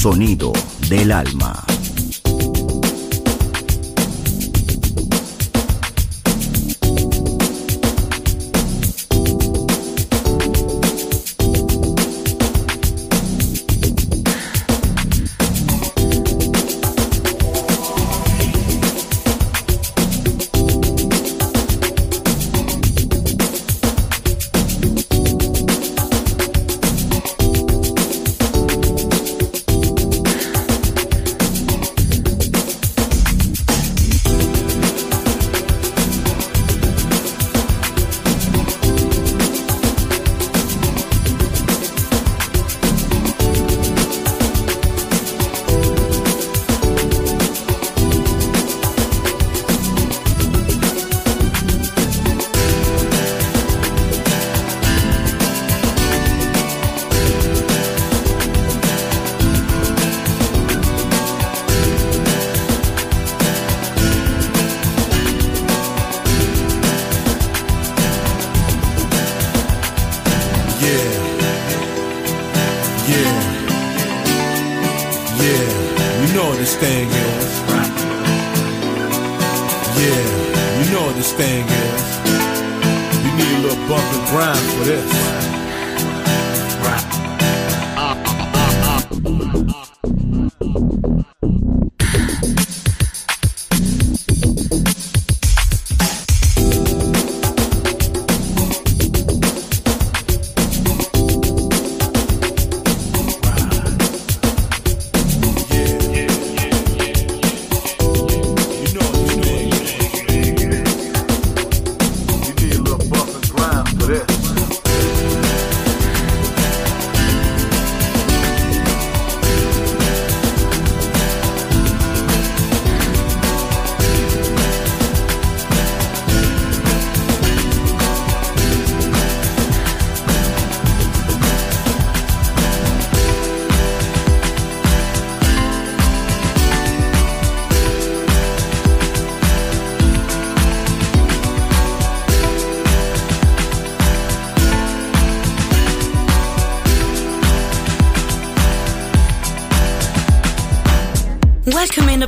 Sonido del alma.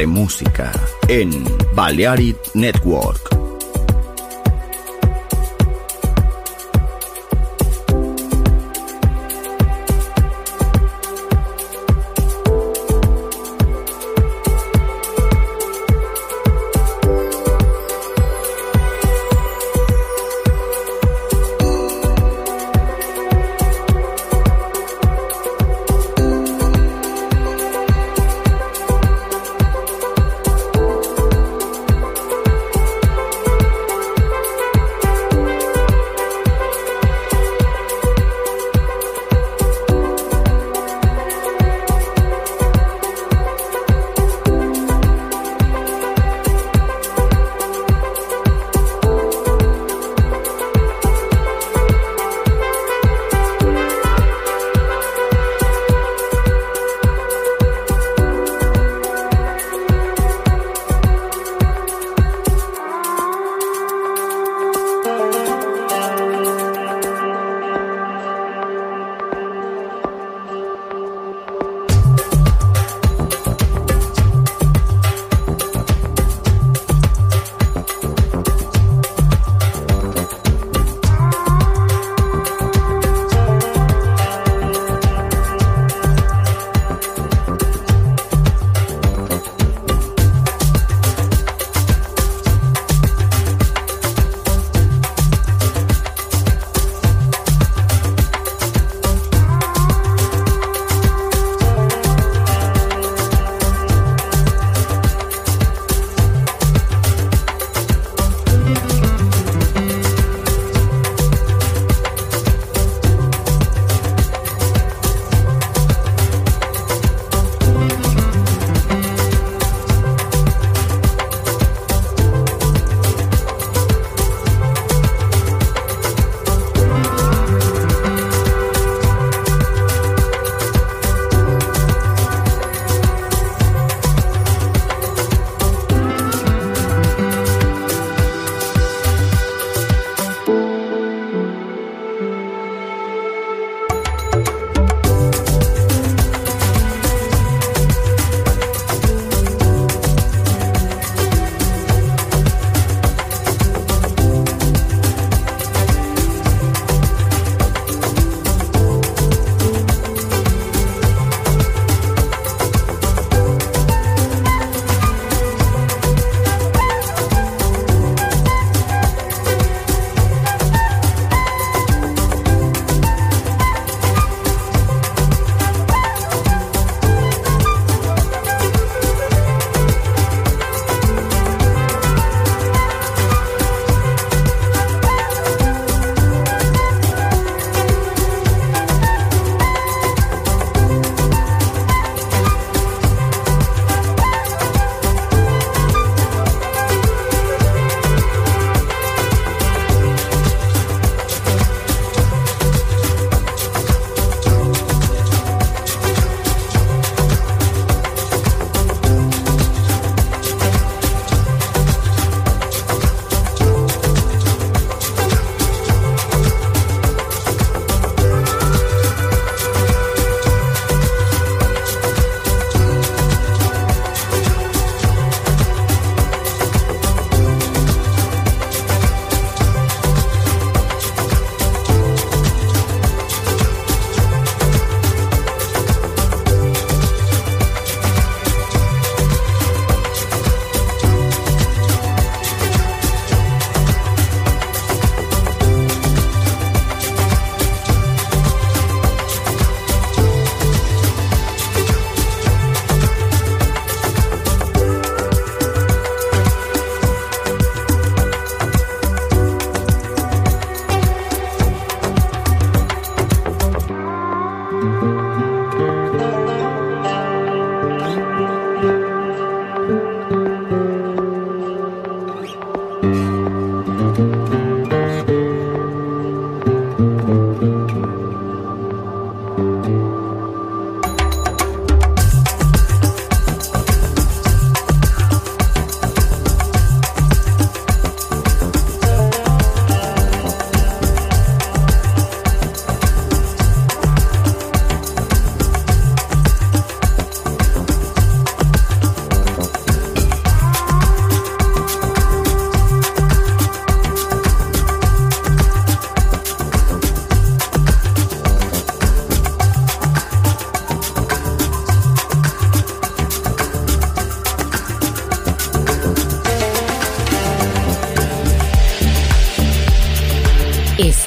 De música en Balearic Network.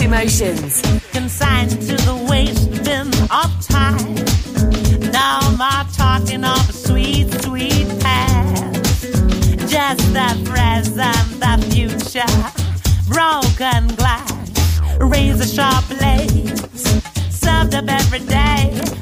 Emotions. Consigned to the wasting of time. Now my talking of a sweet, sweet past. Just the present, the future. Broken glass, razor sharp blades. Served up every day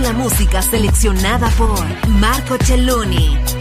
La música seleccionada por Marco Celloni.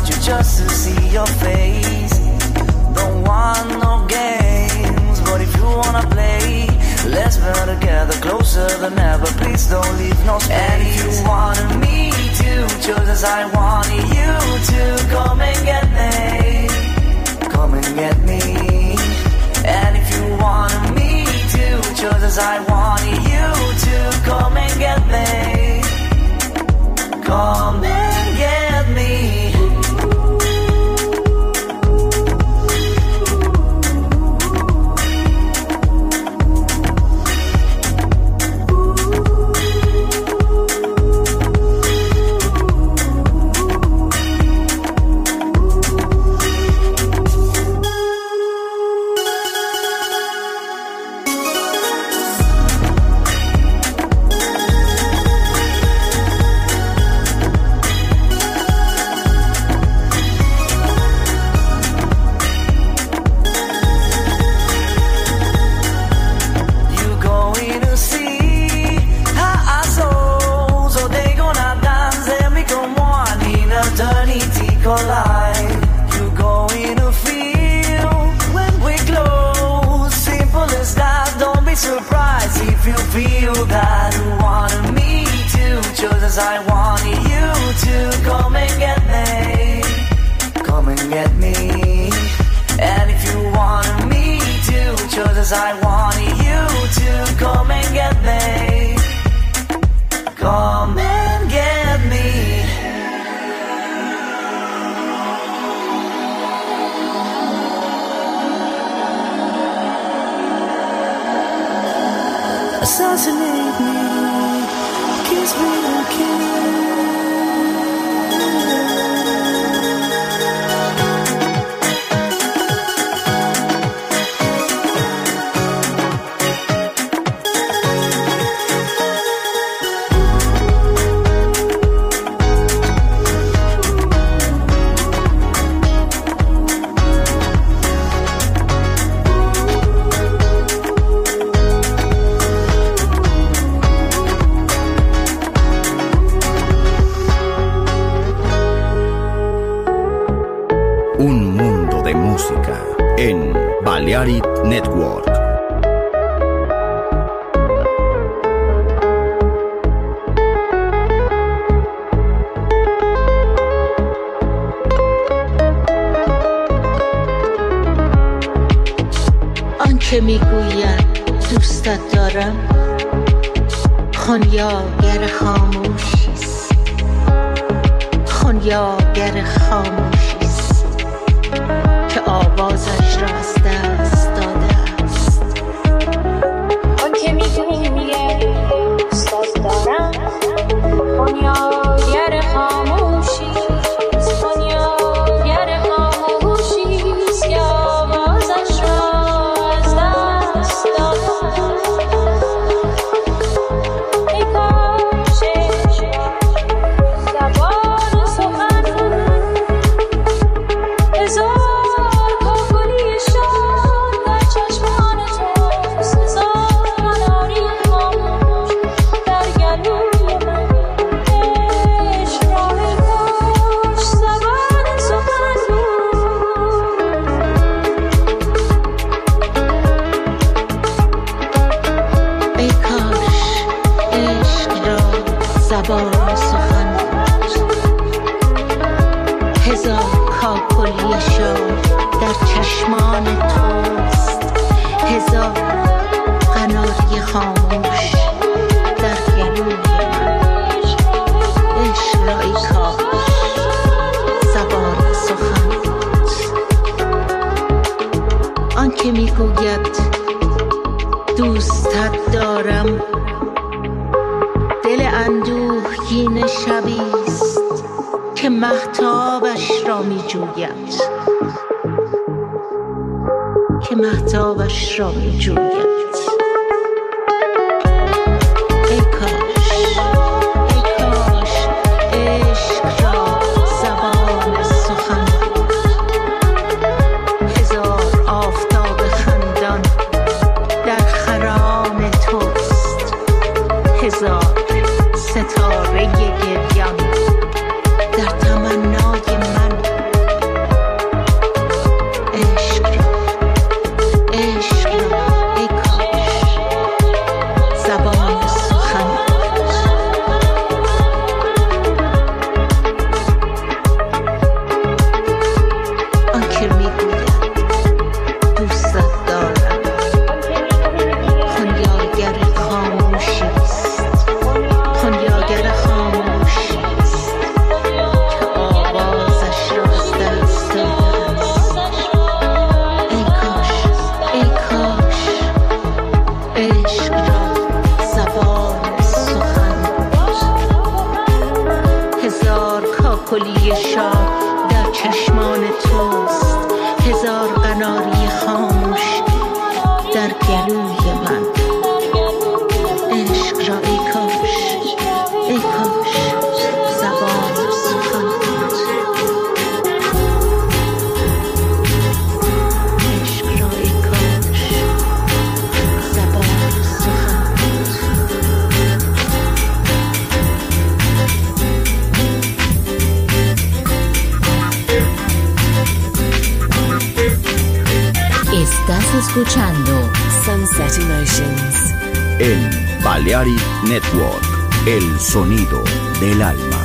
You just to see your face. Don't want no games, but if you wanna play, let's be together closer than ever. Please don't leave no space. And if you wanted me to, just as I wanted you to, come and get me, come and get me. And if you wanted me to, just as I wanted you to, come and get me, come and Cause I want you to come and get me. Come and get me. And if you want me to, just as I want you to come and get me. Come and get me. assassinate me sweet and kiss. جوید که محتابش را می جوید کلی شاد در چشمان escuchando Sunset Emotions en Balearic Network, el sonido del alma.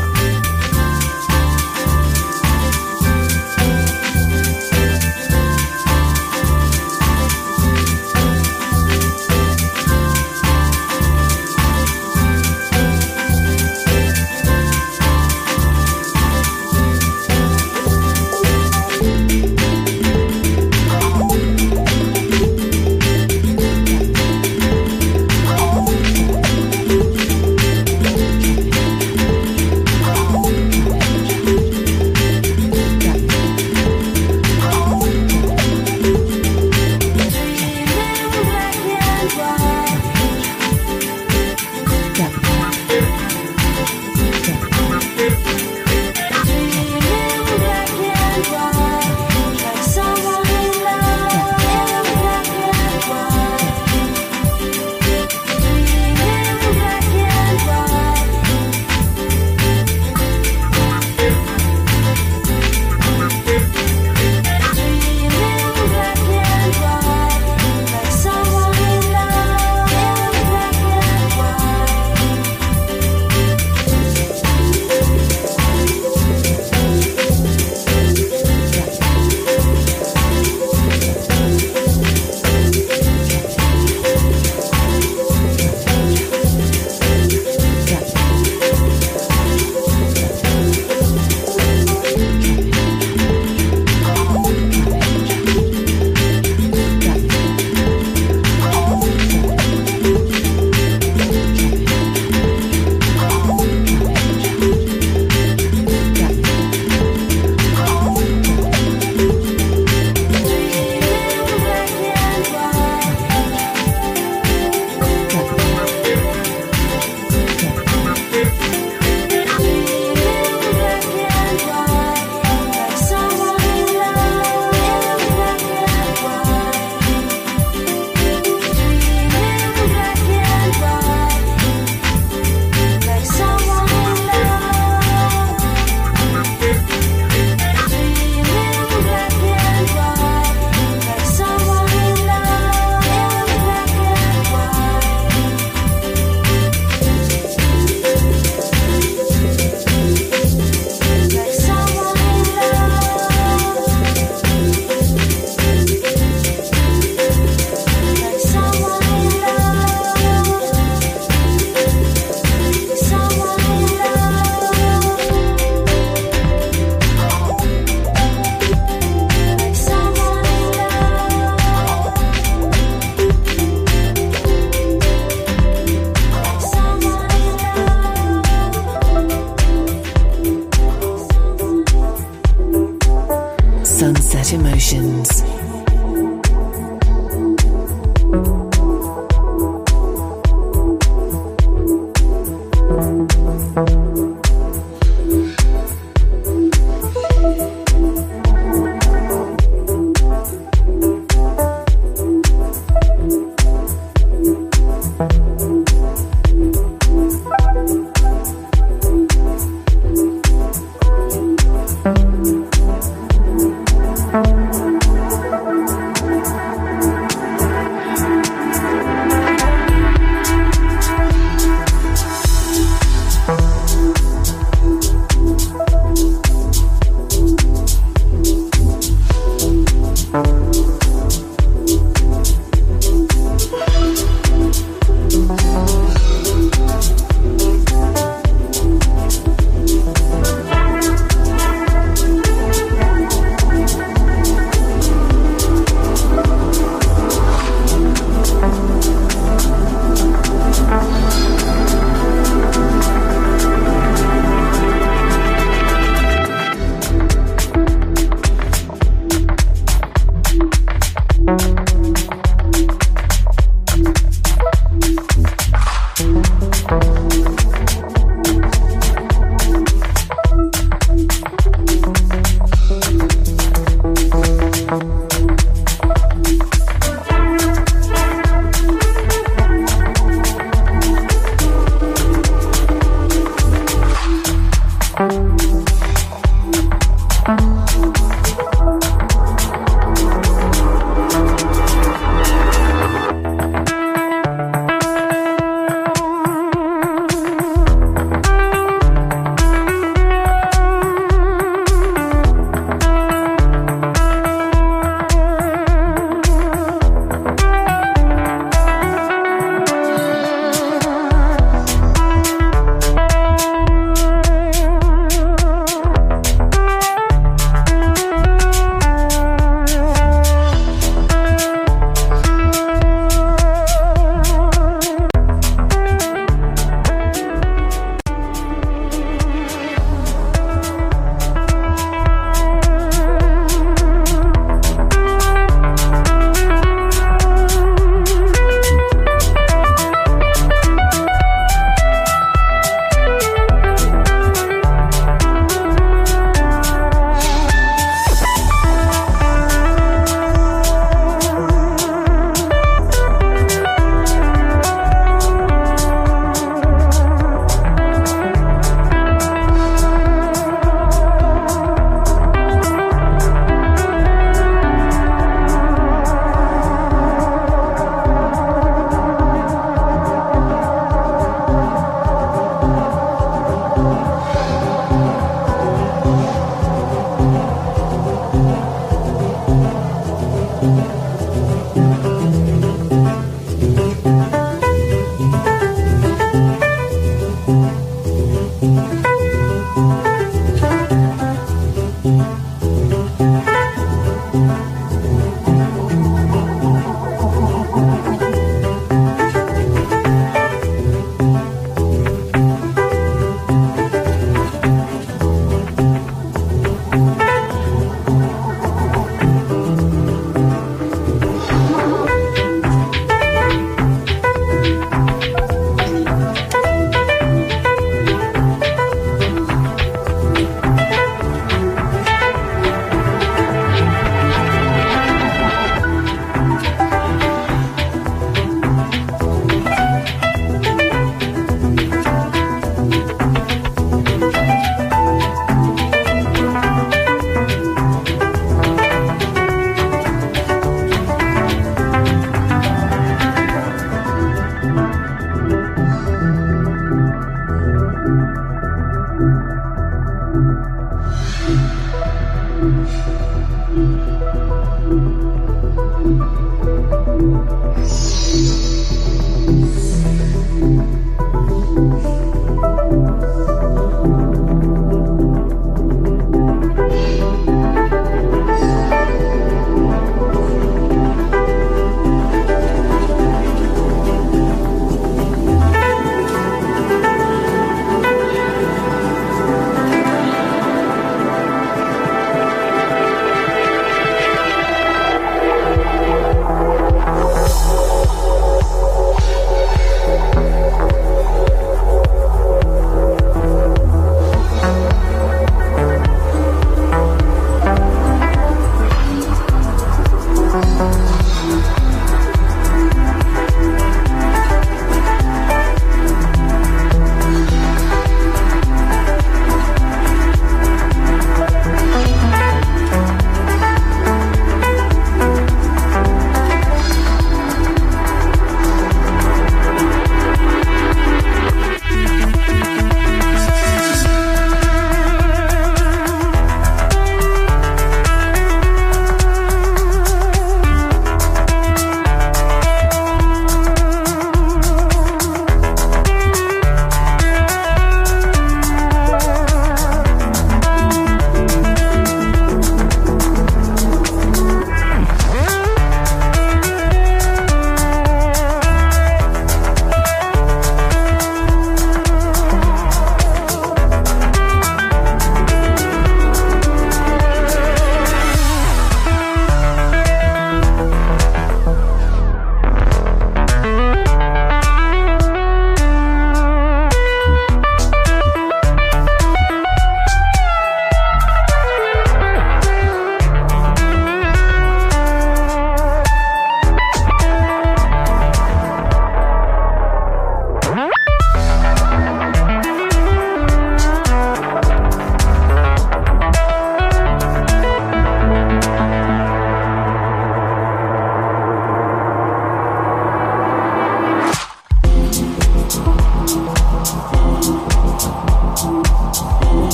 Sunset Emotions.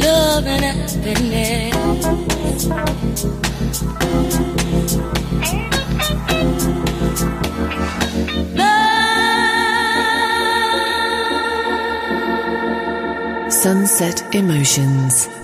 Love and happiness. Love. Sunset Emotions.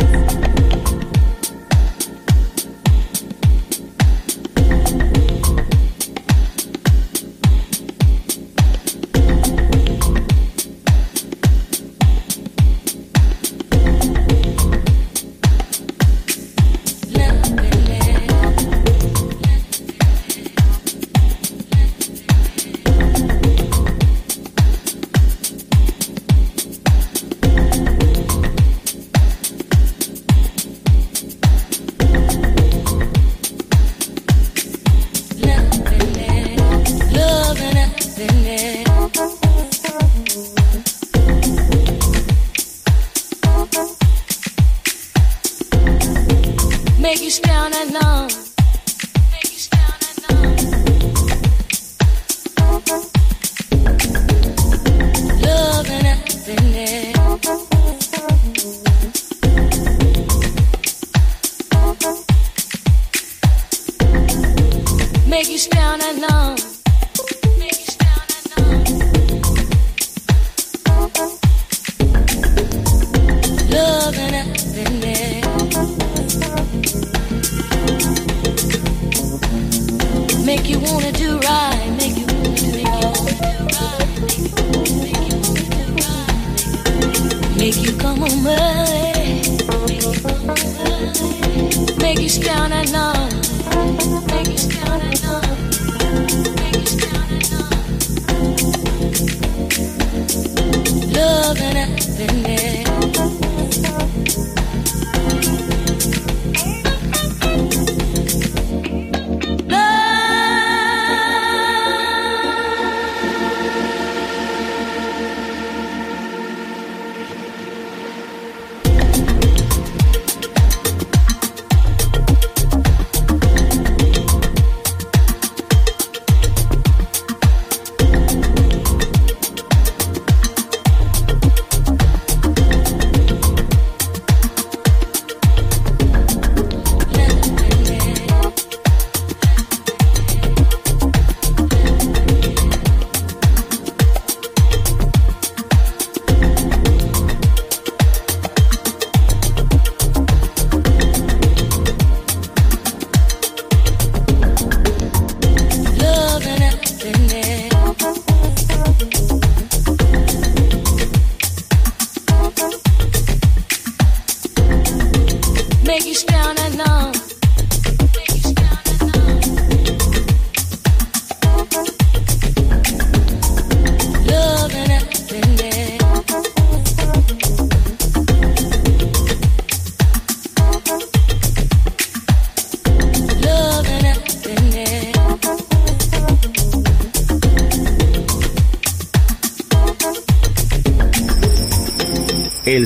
and